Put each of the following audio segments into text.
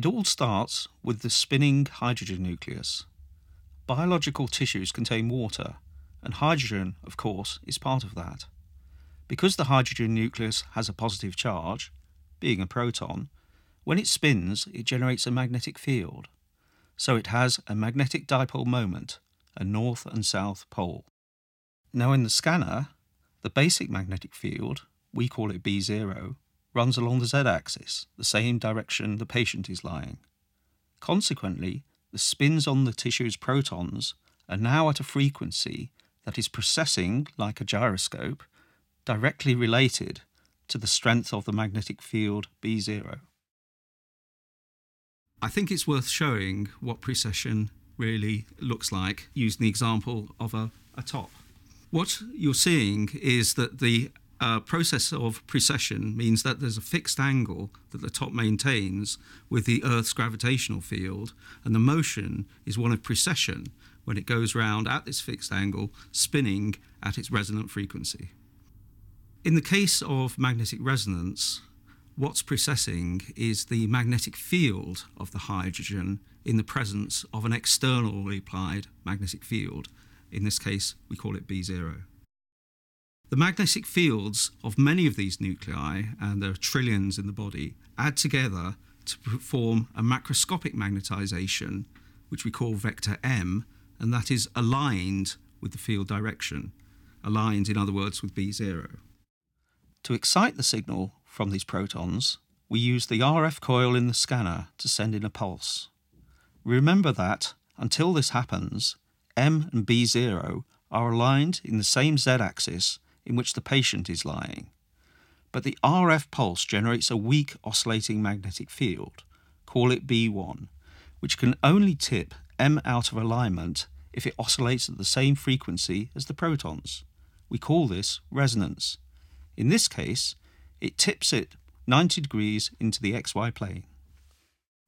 It all starts with the spinning hydrogen nucleus. Biological tissues contain water, and hydrogen, of course, is part of that. Because the hydrogen nucleus has a positive charge, being a proton, when it spins, it generates a magnetic field. So it has a magnetic dipole moment, a north and south pole. Now, in the scanner, the basic magnetic field, we call it B0, runs along the z axis, the same direction the patient is lying. Consequently, the spins on the tissue's protons are now at a frequency that is precessing, like a gyroscope, directly related to the strength of the magnetic field B0. I think it's worth showing what precession really looks like using the example of a, a top. What you're seeing is that the uh, process of precession means that there's a fixed angle that the top maintains with the Earth's gravitational field, and the motion is one of precession when it goes round at this fixed angle, spinning at its resonant frequency. In the case of magnetic resonance, what's precessing is the magnetic field of the hydrogen in the presence of an externally applied magnetic field. In this case, we call it B0. The magnetic fields of many of these nuclei, and there are trillions in the body, add together to form a macroscopic magnetization, which we call vector M, and that is aligned with the field direction, aligned, in other words, with B0. To excite the signal from these protons, we use the RF coil in the scanner to send in a pulse. Remember that, until this happens, M and B0 are aligned in the same Z axis in which the patient is lying. But the RF pulse generates a weak oscillating magnetic field, call it B1, which can only tip M out of alignment if it oscillates at the same frequency as the protons. We call this resonance. In this case, it tips it 90 degrees into the XY plane.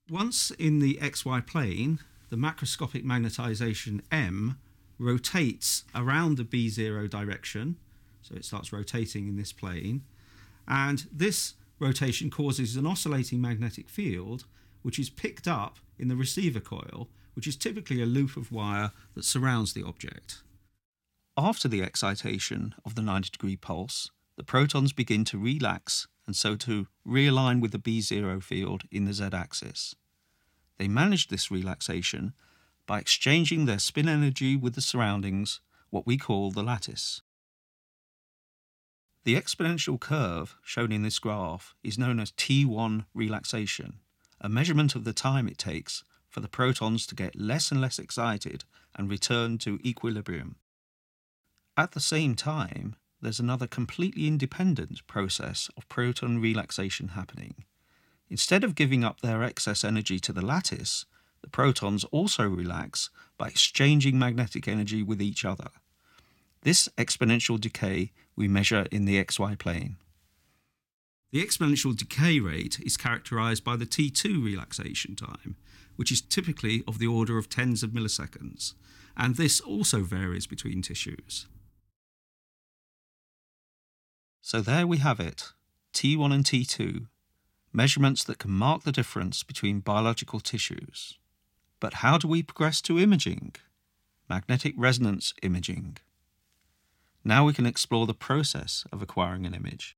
Once in the XY plane, the macroscopic magnetization M rotates around the B0 direction so it starts rotating in this plane. And this rotation causes an oscillating magnetic field, which is picked up in the receiver coil, which is typically a loop of wire that surrounds the object. After the excitation of the 90 degree pulse, the protons begin to relax and so to realign with the B0 field in the z axis. They manage this relaxation by exchanging their spin energy with the surroundings, what we call the lattice. The exponential curve shown in this graph is known as T1 relaxation, a measurement of the time it takes for the protons to get less and less excited and return to equilibrium. At the same time, there's another completely independent process of proton relaxation happening. Instead of giving up their excess energy to the lattice, the protons also relax by exchanging magnetic energy with each other. This exponential decay we measure in the xy plane. The exponential decay rate is characterized by the T2 relaxation time, which is typically of the order of tens of milliseconds, and this also varies between tissues. So there we have it, T1 and T2, measurements that can mark the difference between biological tissues. But how do we progress to imaging? Magnetic resonance imaging. Now we can explore the process of acquiring an image.